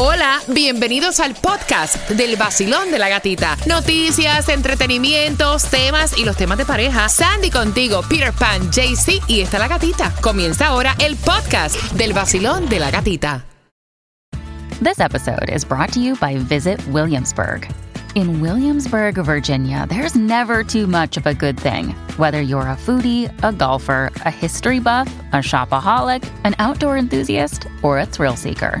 Hola, bienvenidos al podcast del vacilón de la gatita. Noticias, entretenimientos, temas y los temas de pareja. Sandy contigo, Peter Pan, JC y está la gatita. Comienza ahora el podcast del vacilón de la gatita. This episode is brought to you by Visit Williamsburg. In Williamsburg, Virginia, there's never too much of a good thing. Whether you're a foodie, a golfer, a history buff, a shopaholic, an outdoor enthusiast, or a thrill seeker,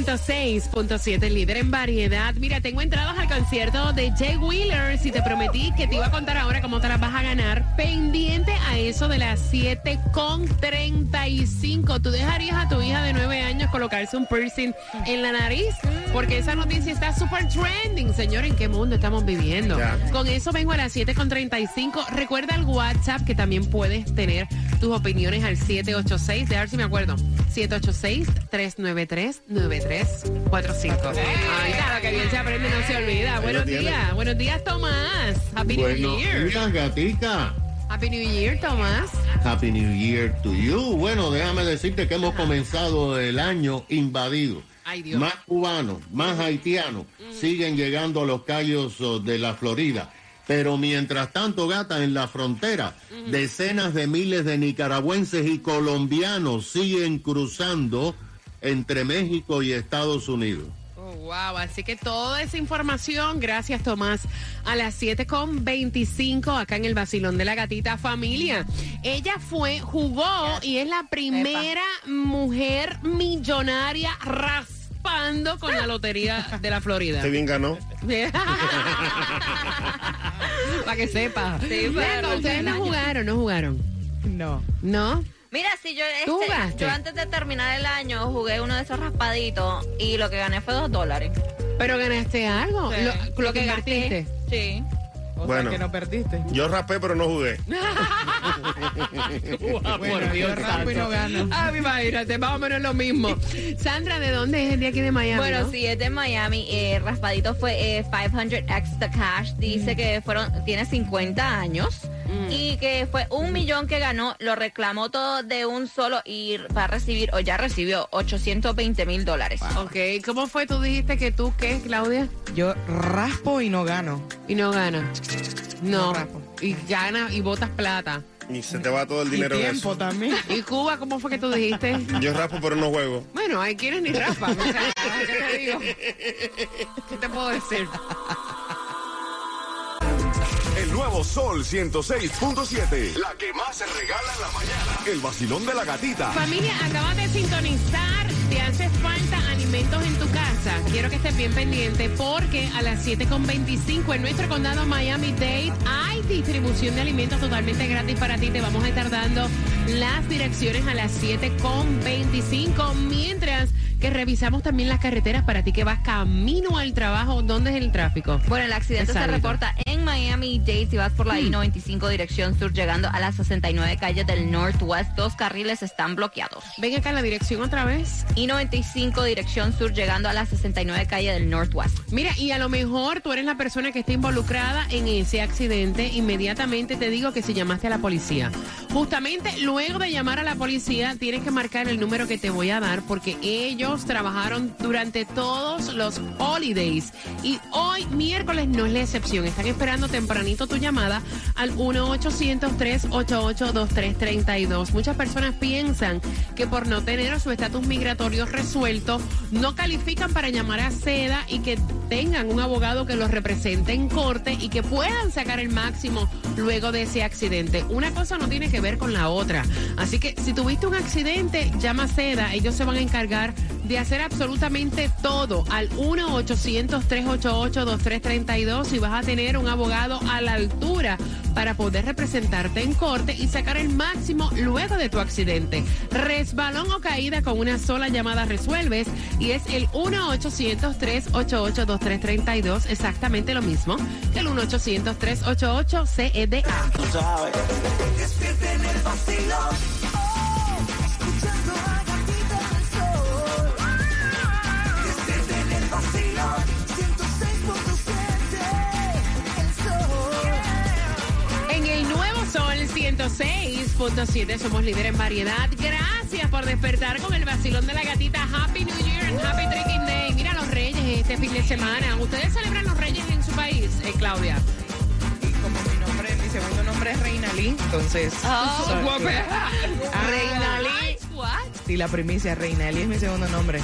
El nuevo Sol 106.7, líder en variedad. Mira, tengo entradas al concierto de Jay Wheeler. Si te prometí que te iba a contar ahora cómo te las vas a ganar, pendiente a eso de las 7.35. ¿Tú dejarías a tu hija de 9 años colocarse un piercing en la nariz? Porque esa noticia está súper trending. Señor, ¿en qué mundo estamos viviendo? Con eso vengo a las 7.35. Recuerda el WhatsApp que también puedes tener tus opiniones al 786. De ver si me acuerdo. 786-393-9345. Ay, claro, que bien se aprende, no se olvida. Buenos días. Buenos días, Tomás. Happy New Buenos Year. días, gatica. Happy New Year, Tomás. Happy New Year to you. Bueno, déjame decirte que hemos comenzado el año invadido. Ay, Dios. Más cubanos, más haitianos siguen llegando a los callos oh, de la Florida. Pero mientras tanto, gata, en la frontera, decenas de miles de nicaragüenses y colombianos siguen cruzando entre México y Estados Unidos. Oh, wow, así que toda esa información, gracias Tomás, a las 7.25 acá en el Basilón de la Gatita Familia. Ella fue, jugó y es la primera mujer millonaria raspando con la lotería de la Florida. bien ganó. Para que sepa. Sí, Venga, ustedes no jugaron, no jugaron. No. ¿No? Mira, si yo, ¿Tú este, yo antes de terminar el año jugué uno de esos raspaditos y lo que gané fue dos dólares. Pero ganaste algo. Sí. Lo, lo que invertiste. Sí. O Bueno. sea que no perdiste. Yo raspé, pero no jugué. Bueno, yo raspo y no gano. Ah, imagínate, más o menos lo mismo. Sandra, ¿de dónde es el de aquí de Miami? Bueno, no? sí, es de Miami. Eh, raspadito fue eh, 500x the cash. Dice que fueron, tiene 50 años. Y que fue un millón que ganó, lo reclamó todo de un solo y va a recibir, o ya recibió, 820 mil dólares. Ok, ¿cómo fue? ¿Tú dijiste que tú qué, Claudia? Yo raspo y no gano. Y no gana. No. No rapo. Y gana y botas plata. Y se te va todo el Y dinero en tiempo eso. también. ¿Y Cuba, cómo fue que tú dijiste? Yo raspo, pero no juego. Bueno, hay quienes ni raspan. o sea, ¿Qué te digo? ¿Qué te puedo decir? El nuevo Sol 106.7. La que más se regala en la mañana. El vacilón de la gatita. Familia, acabas de sintonizar. Te hace falta alimentos en tu casa. Quiero que estés bien pendiente porque a las 7.25 en nuestro condado Miami-Dade hay distribución de alimentos totalmente gratis para ti. Te vamos a estar dando las direcciones a las 7.25 mientras que revisamos también las carreteras para ti que vas camino al trabajo. ¿Dónde es el tráfico? Bueno, el accidente se reporta en Miami-Dade si vas por la I-95 dirección sur llegando a las 69 calles del Northwest. Dos carriles están bloqueados. Ven acá la dirección otra vez. I-95 dirección sur llegando a las 69 calles del Northwest. Mira, y a lo mejor tú eres la persona que está involucrada en ese accidente, inmediatamente te digo que si llamaste a la policía. Justamente luego de llamar a la policía, tienes que marcar el número que te voy a dar porque ellos trabajaron durante todos los holidays y hoy miércoles no es la excepción. Están esperando tempranito tu llamada al 1-800-388-2332. Muchas personas piensan que por no tener su estatus migratorio resuelto, no califican para llamar a seda y que tengan un abogado que los represente en corte y que puedan sacar el máximo luego de ese accidente. Una cosa no tiene que ver con la otra. Así que si tuviste un accidente, llama a Seda. Ellos se van a encargar de hacer absolutamente todo al 1-800-388-2332 y vas a tener un abogado a la altura para poder representarte en corte y sacar el máximo luego de tu accidente. Resbalón o caída con una sola llamada resuelves y es el 1-800-388-2332, exactamente lo mismo que el 1-800-388-CEDA. Despierta en Sol 106.7 somos líderes en variedad. Gracias por despertar con el vacilón de la gatita. Happy New Year and Happy Drinking Day. Mira los Reyes este fin de semana. ¿Ustedes celebran los Reyes en su país, eh, Claudia? Y como mi nombre, mi segundo nombre es Reina Lee, entonces. Oh, so- guapa. Ah, Reina Lee. Sí, la primicia, Reina Lee es mi segundo nombre.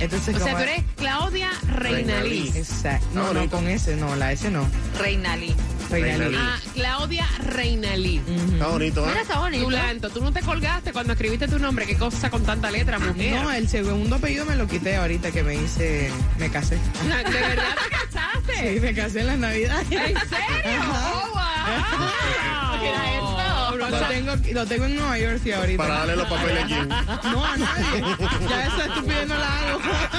Entonces, O sea, tú eres Claudia Reina Lee. Exacto. No, no, bonito. con ese no, la S no. Reina Lee. Reina, Reina Lee. Lee. Ah, Claudia Reina Lee. Está bonito, ¿eh? Mira, está bonito. Tu lanto, tú no te colgaste cuando escribiste tu nombre. Qué cosa con tanta letra, mujer. No, el segundo apellido me lo quité ahorita que me hice, me casé. ¿De verdad te casaste? Sí, me casé en las navidades. ¿En serio? ¡Oh, wow! Esto. Lo tengo, lo tengo en Nueva York sí, ahorita. Para darle los papeles aquí. No, a nadie. Ya esa estupidez no la hago.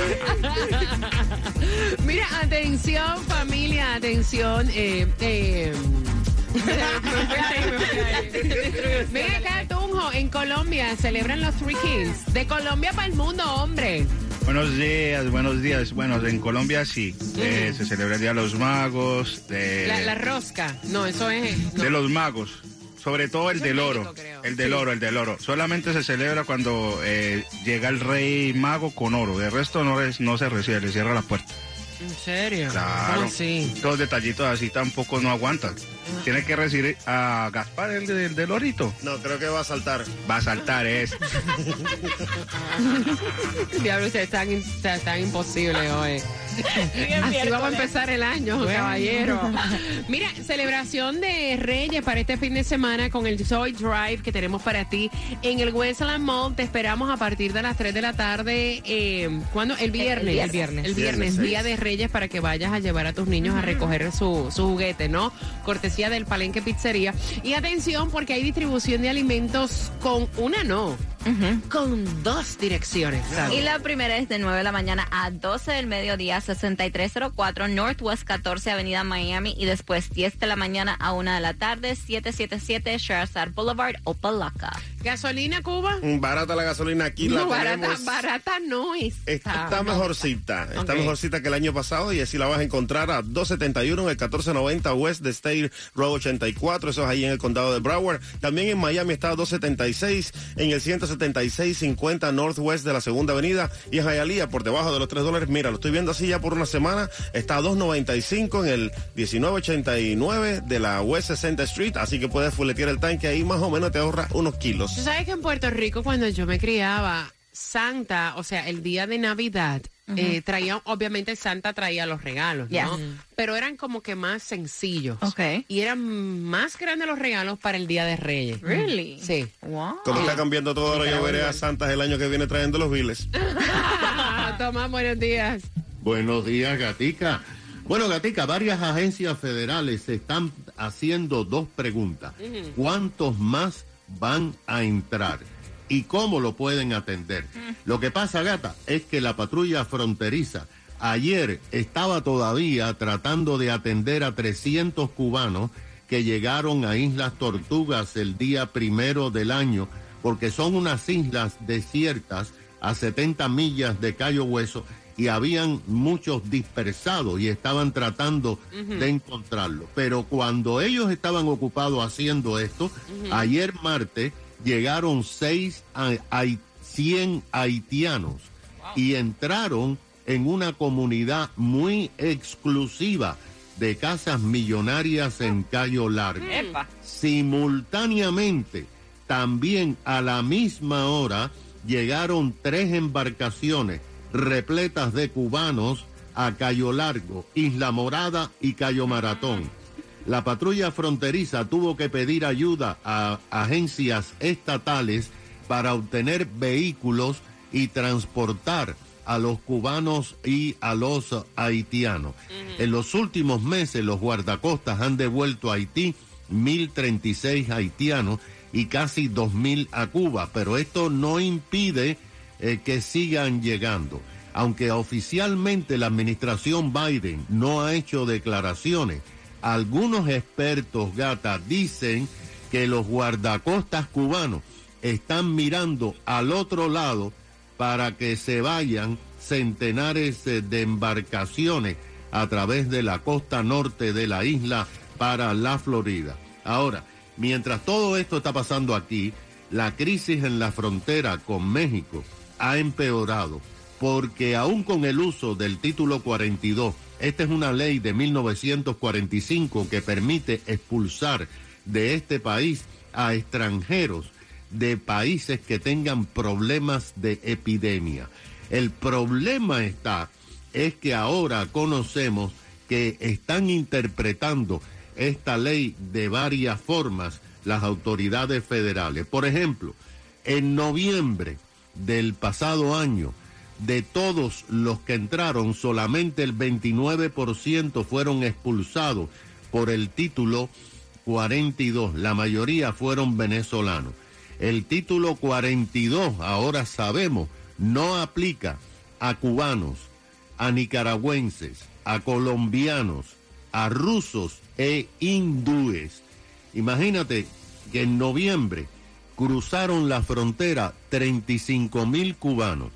Mira, atención familia, atención. Eh, eh, Mira acá, Tunjo, en Colombia celebran los Three Kings. De Colombia para el mundo, hombre. Buenos días, buenos días. Bueno, en Colombia sí, eh, se celebra el Día de los Magos, de, La, la rosca. No, eso es. no. de los magos, sobre todo el del oro, el del Sí. oro, el del oro. Solamente se celebra cuando eh, llega el rey mago con oro, de resto no, es- no se recibe, le cierra la puerta. ¿En serio? Claro, Oh, sí. los detallitos así tampoco no aguantan. Tiene que recibir a Gaspar, el del, del orito. No, creo que va a saltar. Va a saltar, es. Diablo, ustedes están, están imposibles hoy. Así vamos a empezar el año, caballero. Mira, celebración de Reyes para este fin de semana con el Joy Drive que tenemos para ti en el Westland Mall. Te esperamos a partir de las 3 de la tarde. Eh, ¿Cuándo? El viernes. El viernes. El viernes, Viernes Día de Reyes, para que vayas a llevar a tus niños a recoger su, su juguete, ¿no? Cortesía del Palenque Pizzería. Y atención, porque hay distribución de alimentos con una no, con dos direcciones. Y la primera es de 9 de la mañana a 12 del mediodía, 6304 Northwest 14 Avenida Miami. Y después 10 de la mañana a 1 de la tarde, 777 Sherazad Boulevard, Opalaca. Gasolina, Cuba. Mm, Barata la gasolina aquí la No, barata, tenemos. barata no está. Está mejorcita, está Ok. mejorcita que el año pasado y así la vas a encontrar a 271 en el 1490 West de State Road 84, eso es ahí en el condado de Broward. También en Miami está a 276 en el 17650 Northwest de la segunda avenida y en Hialeah por debajo de los 3 dólares. Mira, lo estoy viendo así ya por una semana, está a 295 en el 1989 de la West 60 Street, así que puedes fuletear el tanque ahí más o menos te ahorra unos kilos. Sabes que en Puerto Rico cuando yo me criaba, Santa, o sea, el día de Navidad, eh, traía, obviamente Santa traía los regalos. Pero eran como que más sencillos. Ok. Y eran más grandes los regalos para el Día de Reyes. Really? Sí. Wow. Como está cambiando todo, ahora yo veré a Santas el año que viene trayendo los biles. Toma, buenos días. Buenos días, Gatica. Bueno, Gatica, varias agencias federales están haciendo dos preguntas. ¿Cuántos más van a entrar? ¿Y cómo lo pueden atender? Lo que pasa, Gata, es que la patrulla fronteriza ayer estaba todavía tratando de atender a 300 cubanos que llegaron a Islas Tortugas el día primero del año, porque son unas islas desiertas a 70 millas de Cayo Hueso y habían muchos dispersados y estaban tratando de encontrarlos. Pero cuando ellos estaban ocupados haciendo esto, ayer martes llegaron seis a, a 100 haitianos y entraron en una comunidad muy exclusiva de casas millonarias en Cayo Largo. Epa. Simultáneamente, también a la misma hora, llegaron tres embarcaciones repletas de cubanos a Cayo Largo, Isla Morada y Cayo Maratón. La patrulla fronteriza tuvo que pedir ayuda a agencias estatales para obtener vehículos y transportar a los cubanos y a los haitianos. En los últimos meses los guardacostas han devuelto a Haití 1.036 haitianos y casi 2.000 a Cuba, pero esto no impide eh, que sigan llegando. Aunque oficialmente la administración Biden no ha hecho declaraciones, algunos expertos, gata, dicen que los guardacostas cubanos están mirando al otro lado para que se vayan centenares de embarcaciones a través de la costa norte de la isla para la Florida. Ahora, mientras todo esto está pasando aquí, la crisis en la frontera con México ha empeorado porque aún con el uso del título 42, esta es una ley de 1945 que permite expulsar de este país a extranjeros de países que tengan problemas de epidemia. El problema está es que ahora conocemos que están interpretando esta ley de varias formas las autoridades federales. Por ejemplo, en noviembre del pasado año, de todos los que entraron, solamente el 29% fueron expulsados por el título 42. La mayoría fueron venezolanos. El título 42, ahora sabemos, no aplica a cubanos, a nicaragüenses, a colombianos, a rusos e hindúes. Imagínate que en noviembre cruzaron la frontera 35 mil cubanos.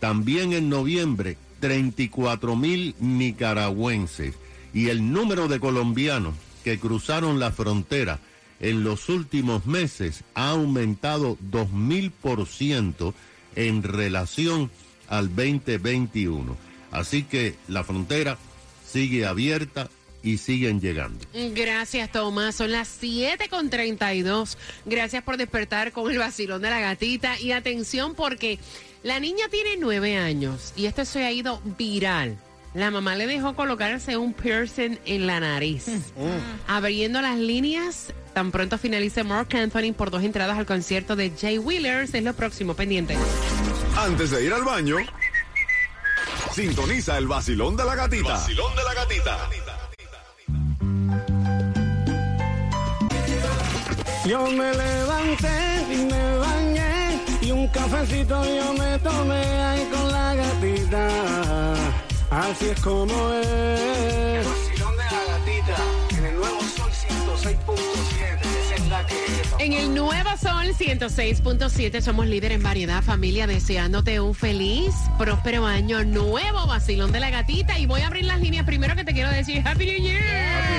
También en noviembre 34 mil nicaragüenses. Y el número de colombianos que cruzaron la frontera en los últimos meses ha aumentado 2.000% en relación al 2021. Así que la frontera sigue abierta y siguen llegando. Gracias, Tomás. Son las 7 con 32. Gracias por despertar con el vacilón de la gatita. Y atención, porque la niña tiene nueve años y esto se ha ido viral. La mamá le dejó colocarse un piercing en la nariz, abriendo las líneas. Tan pronto finalice Mark Anthony por dos entradas al concierto de Jay Wheelers. Es lo próximo pendiente. Antes de ir al baño, sintoniza el vacilón de la gatita. vacilón de la gatita. Yo me levanté cafecito yo me tomé ahí con la gatita. Así es como es. Vacilón de la gatita en el nuevo Sol 106.7. Esa es la que En el Nuevo Sol 106.7 somos líder en variedad, familia, deseándote un feliz, próspero año nuevo, vacilón de la gatita. Y voy a abrir las líneas primero que te quiero decir Happy New Year.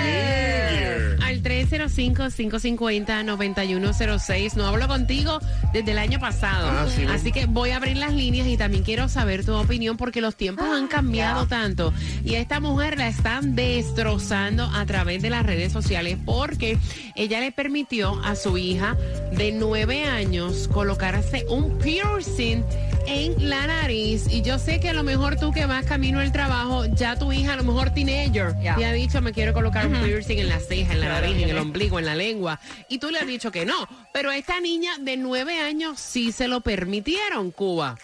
Al 305-550-9106. No hablo contigo desde el año pasado. Ah. Así que voy a abrir las líneas y también quiero saber tu opinión porque los tiempos han cambiado tanto. Y a esta mujer la están destrozando a través de las redes sociales porque ella le permitió a su hija de nueve años colocarse un piercing en la nariz. Y yo sé que a lo mejor tú que vas camino al trabajo, ya tu hija, a lo mejor teenager, Ya. te ha dicho me quiero colocar un piercing en la ceja, en la nariz, en el ombligo, en la lengua. Y tú le has dicho que no. Pero a esta niña de nueve años sí se lo permitieron, Cuba.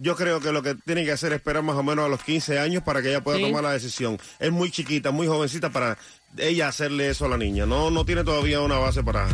Yo creo que lo que tiene que hacer es esperar más o menos a los 15 años para que ella pueda Sí. tomar la decisión. Es muy chiquita, muy jovencita para ella hacerle eso a la niña. No, no tiene todavía una base para,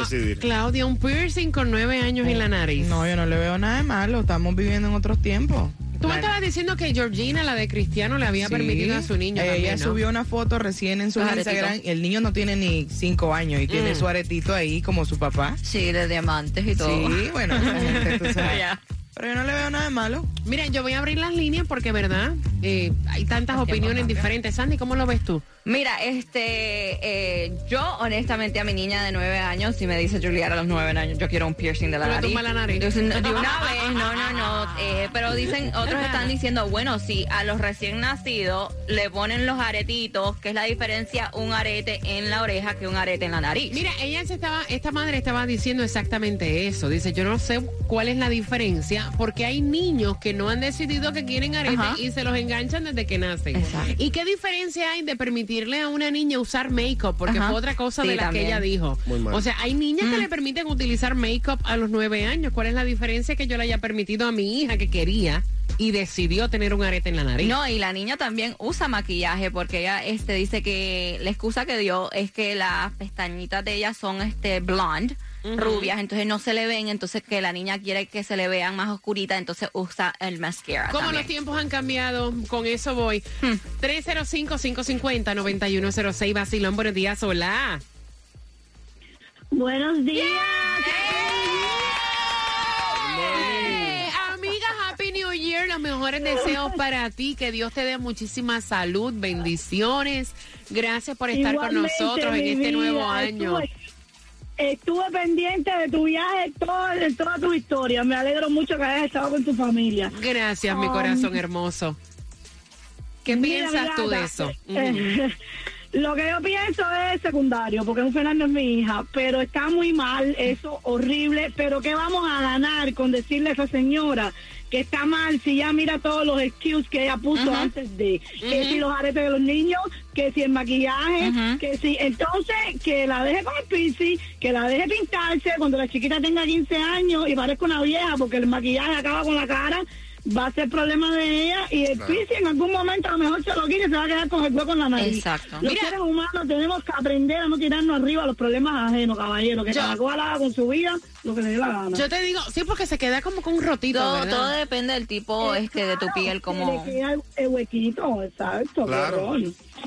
decidir. Claudia, un piercing con nueve años en la nariz. No, yo no le veo nada de malo. Estamos viviendo en otros tiempos. Tú me estabas diciendo que Georgina, la de Cristiano, le había Sí. permitido a su niño. Ella también, ¿no? subió una foto recién en su Instagram. El niño no tiene ni cinco años y tiene Mm. su aretito ahí como su papá. Sí, de diamantes y todo. Sí, bueno, la gente, tú sabes. Ya. Pero yo no le veo nada de malo. Mira, yo voy a abrir las líneas porque, ¿verdad? Eh, hay tantas opiniones diferentes. Sandy, ¿cómo lo ves tú? Mira, este, eh, yo honestamente a mi niña de nueve años, si me dice Juliana a los nueve años, yo quiero un piercing de la le nariz. la nariz. De una vez, no, no, no. eh, pero dicen, otros están diciendo, bueno, si a los recién nacidos le ponen los aretitos, que es la diferencia un arete en la oreja que un arete en la nariz. Mira, ella se estaba, esta madre estaba diciendo exactamente eso. Dice, yo no sé cuál es la diferencia porque hay niños que no han decidido que quieren aretes Ajá. y se los enganchan desde que nacen. Exacto. ¿Y qué diferencia hay de permitirle a una niña usar make-up? Porque Ajá. fue otra cosa Sí, de la también. que ella dijo. O sea, hay niñas que le permiten utilizar make-up a los nueve años. ¿Cuál es la diferencia que yo le haya permitido a mi hija que quería y decidió tener un arete en la nariz? No, y la niña también usa maquillaje porque ella este dice que la excusa que dio es que las pestañitas de ella son este blonde, rubias, entonces no se le ven, entonces que la niña quiere que se le vean más oscuritas, entonces usa el mascara. ¿Cómo también. los tiempos han cambiado? Con eso voy. 305-550-9106. Basilón, buenos días. Hola. Buenos días. Amiga, Happy New Year. Los mejores deseos para ti. Que Dios te dé muchísima salud, bendiciones. Gracias por estar con nosotros en este nuevo año. Estuve, pendiente de tu viaje, todo, de toda tu historia. Me alegro mucho que hayas estado con tu familia. Gracias, mi Um, corazón hermoso. ¿Qué Mira, piensas mi tú de eso? eh, Lo que yo pienso es secundario, porque un Fernando es mi hija, pero está muy mal, eso horrible. Pero ¿qué vamos a ganar con decirle a esa señora que está mal si ya mira todos los excuses que ella puso antes de que si los aretes de los niños, que si el maquillaje, que si entonces que la deje con el piercing, que la deje pintarse cuando la chiquita tenga 15 años y parezca una vieja porque el maquillaje acaba con la cara. Va a ser problema de ella y el Claro. en algún momento a lo mejor se lo quite y se va a quedar con el hueco en la nariz. Exacto. Los Mira. seres humanos tenemos que aprender a no tirarnos arriba los problemas ajenos, caballero. Que Yo- cada cual haga con su vida lo que le dé la gana. Yo te digo, sí, porque se queda como con un rotito, todo, ¿verdad? todo depende del tipo este de tu piel, como le queda el, el huequito, exacto. Claro.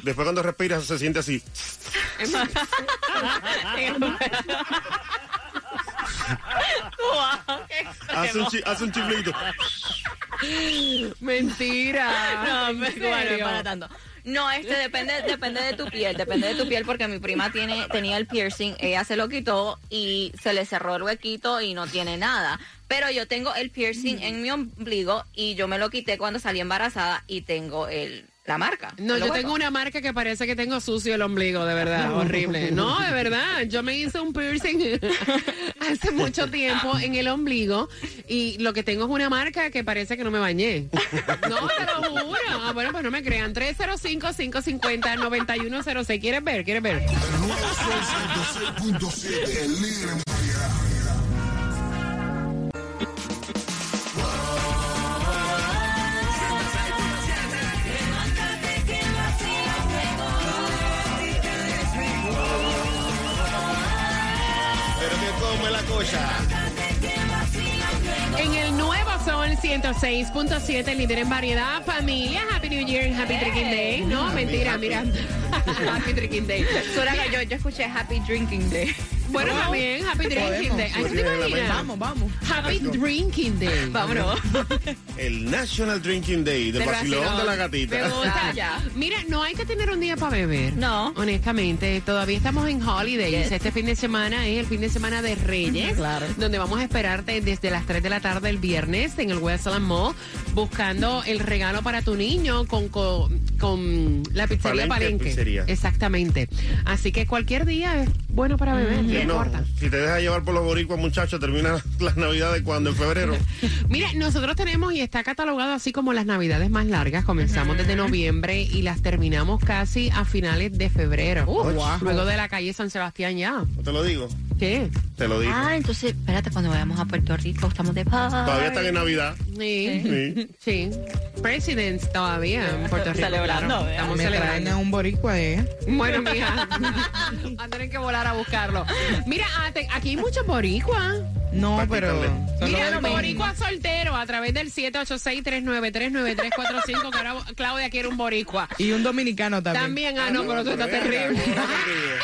Después cuando respiras se siente así. Hace un, un chiflito. Mentira. No, pero bueno, no es para tanto. No, este depende, depende de tu piel, depende de tu piel porque mi prima tiene, tenía el piercing, ella se lo quitó y se le cerró el huequito y no tiene nada. Pero yo tengo el piercing en mi ombligo y yo me lo quité cuando salí embarazada y tengo el, la marca. No, yo tengo una marca que parece que tengo sucio el ombligo, de verdad, horrible. No, de verdad, yo me hice un piercing hace mucho tiempo en el ombligo y lo que tengo es una marca que parece que no me bañé. No, te lo juro. Ah, bueno, pues no me crean. 305-550-9106. ¿Quieres ver? ¿Quieres ver? Nuevo Sol 106.7, el líder come la cosa. En el nuevo Sol 106.7, líder en variedad, familia, Happy New Year and Happy Drinking Day. No, mentira, mira. Happy Drinking Day. Yo escuché Happy Drinking Day. Bueno, también Happy Drinking Day. Ay, ¿tú te imaginas? Vamos, vamos. Happy Drinking Day. Vámonos. El National Drinking Day del vacilón vacilón. de la Me gatita. gusta. Ya. Mira, no hay que tener un día para beber. No. Honestamente, todavía estamos en holidays. Yes. Este fin de semana es el fin de semana de Reyes. Claro. Donde vamos a esperarte desde las 3 de la tarde el viernes en el Westland Mall buscando el regalo para tu niño con, con, con la pizzería Palenque Palenque. Pizzería. Exactamente. Así que cualquier día bueno para beber, no Sí, no, importa. si te dejas llevar por los boricuas, muchachos, termina las navidades cuando en febrero. Mira, nosotros tenemos y está catalogado así como las navidades más largas. Comenzamos desde noviembre y las terminamos casi a finales de febrero. Oh, wow. Luego de la calle San Sebastián ya. No te lo digo, ¿Qué? Te lo digo. Ah, entonces, espérate, cuando vayamos a Puerto Rico estamos de paz. Todavía están en Navidad. Sí. Sí. Sí. Presidents todavía en Puerto Rico. Celebrando, claro. ¿verdad? Estamos Me celebrando. a un boricua, ¿eh? Bueno, mija, a tener que volar a buscarlo. Mira, ah, aquí hay muchos boricuas. No, pero... Mira, los boricuas solteros a través del 786-393-9345, que ahora Claudia quiere un boricua. Y un dominicano también. También, ah, no, pero tú estás terrible. ¿cómo no te digo?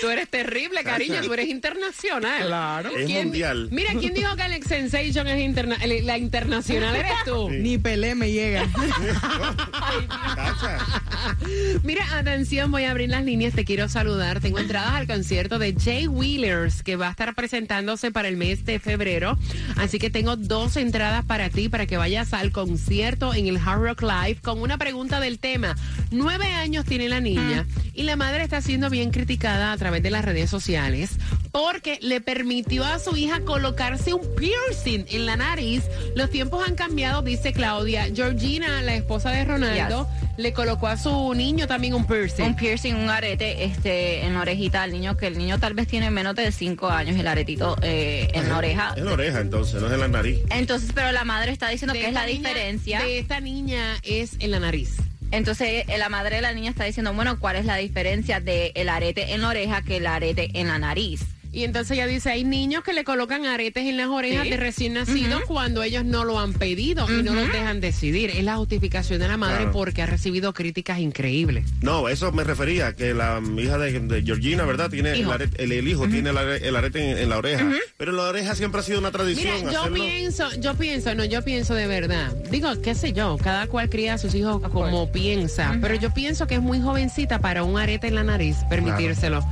Tú eres terrible, cariño, tú eres internacional. Claro. Es ¿Quién- mundial. Mira, ¿quién dijo que Alex Sensation es interna el- la internacional? Eres tú. Ni Pelé me llega. Mira, atención, voy a abrir las líneas, te quiero saludar. Tengo entradas al concierto de Jay Wheelers que va a estar presentándose para el mes de febrero. Así que tengo dos entradas para ti para que vayas al concierto en el Hard Rock Live con una pregunta del tema. Nueve años tiene la niña y la madre está siendo bien criticada a través de las redes sociales porque le permitió a su hija colocarse un piercing en la nariz. Los tiempos han cambiado, dice Claudia. Georgina, la esposa de Ronaldo, le colocó a su niño también un piercing. Un piercing, un arete este, en la orejita al niño, que el niño tal vez tiene menos de 5 años, el aretito eh, en la oreja. En la oreja, entonces, no es en la nariz. Entonces, pero la madre está diciendo De que es esta la niña- diferencia. De esta niña es en la nariz. Entonces, eh, la madre de la niña está diciendo, bueno, ¿cuál es la diferencia del el arete en la oreja que el arete en la nariz? Y entonces ella dice, hay niños que le colocan aretes en las orejas Sí. de recién nacidos cuando ellos no lo han pedido y no los dejan decidir. Es la justificación de la madre Claro. porque ha recibido críticas increíbles. No, eso me refería, que la hija de, de Georgina, ¿verdad? Tiene el, Hijo. arete- el, el hijo tiene el, are- el arete en, en la oreja. Pero la oreja siempre ha sido una tradición. Mira, yo hacerlo. pienso, yo pienso, no, yo pienso de verdad. Digo, qué sé yo, cada cual cría a sus hijos como piensa, pero yo pienso que es muy jovencita para un arete en la nariz permitírselo.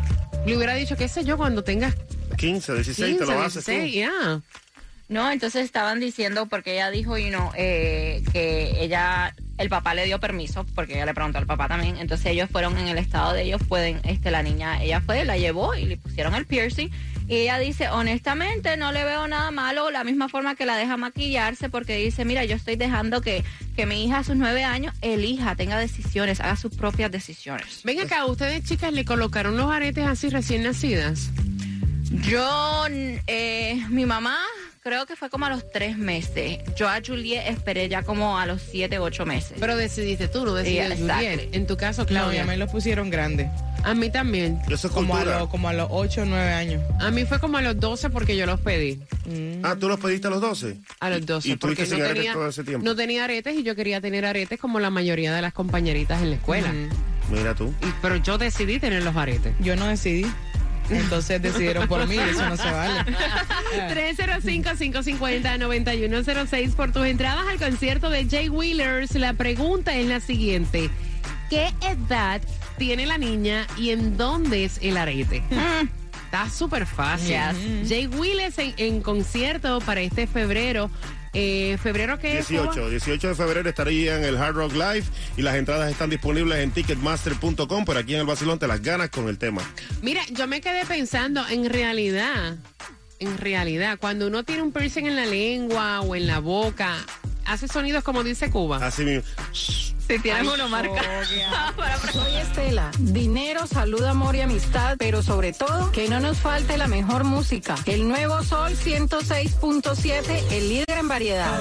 Le hubiera dicho, qué sé yo, cuando tengas 15, 16, te 15, lo haces tú. 16, ya. No, entonces estaban diciendo, porque ella dijo, you know, eh, que ella, el papá le dio permiso, porque ella le preguntó al papá también, entonces ellos fueron en el estado de ellos, pueden, este, la niña, ella fue, la llevó y le pusieron el piercing, y ella dice, honestamente, no le veo nada malo, la misma forma que la deja maquillarse, porque dice, mira, yo estoy dejando que, que mi hija a sus nueve años elija, tenga decisiones, haga sus propias decisiones. Ven acá, ustedes chicas le colocaron los aretes así recién nacidas. Yo, eh, mi mamá, creo que fue como a los tres meses. Yo a Juliet esperé ya como a los siete, ocho meses. Pero decidiste tú, no Juliet. exactly. En tu caso, No, Claudia. ya me lo pusieron grande. A mí también. Eso es Como a, los, como a los 8 o 9 años. A mí fue como a los 12 porque yo los pedí. Ah, ¿tú los pediste a los 12? A los 12. ¿Y porque tuviste no tenía, todo ese tiempo? no tenía aretes y yo quería tener aretes como la mayoría de las compañeritas en la escuela. Mira tú. Y- pero yo decidí tener los aretes. Yo no decidí. Entonces decidieron por mí, eso no se vale. 305-550-9106 por tus entradas al concierto de Jay Wheelers. La pregunta es la siguiente. ¿Qué edad tiene la niña y en dónde es el arete? Está súper fácil. Yes. Jay Wheelers en, en concierto para este febrero. Eh, ¿Febrero qué es? Cuba? 18, 18 de febrero estaría en el Hard Rock Live y las entradas están disponibles en ticketmaster.com, pero aquí en el Basilón te las ganas con el tema. Mira, yo me quedé pensando, en realidad, en realidad, cuando uno tiene un piercing en la lengua o en la boca, hace sonidos como dice Cuba. Así mismo. Si tienes uno, marca. Soy Estela. Dinero, salud, amor y amistad, pero sobre todo que no nos falte la mejor música. El nuevo Sol 106.7, el líder en variedad.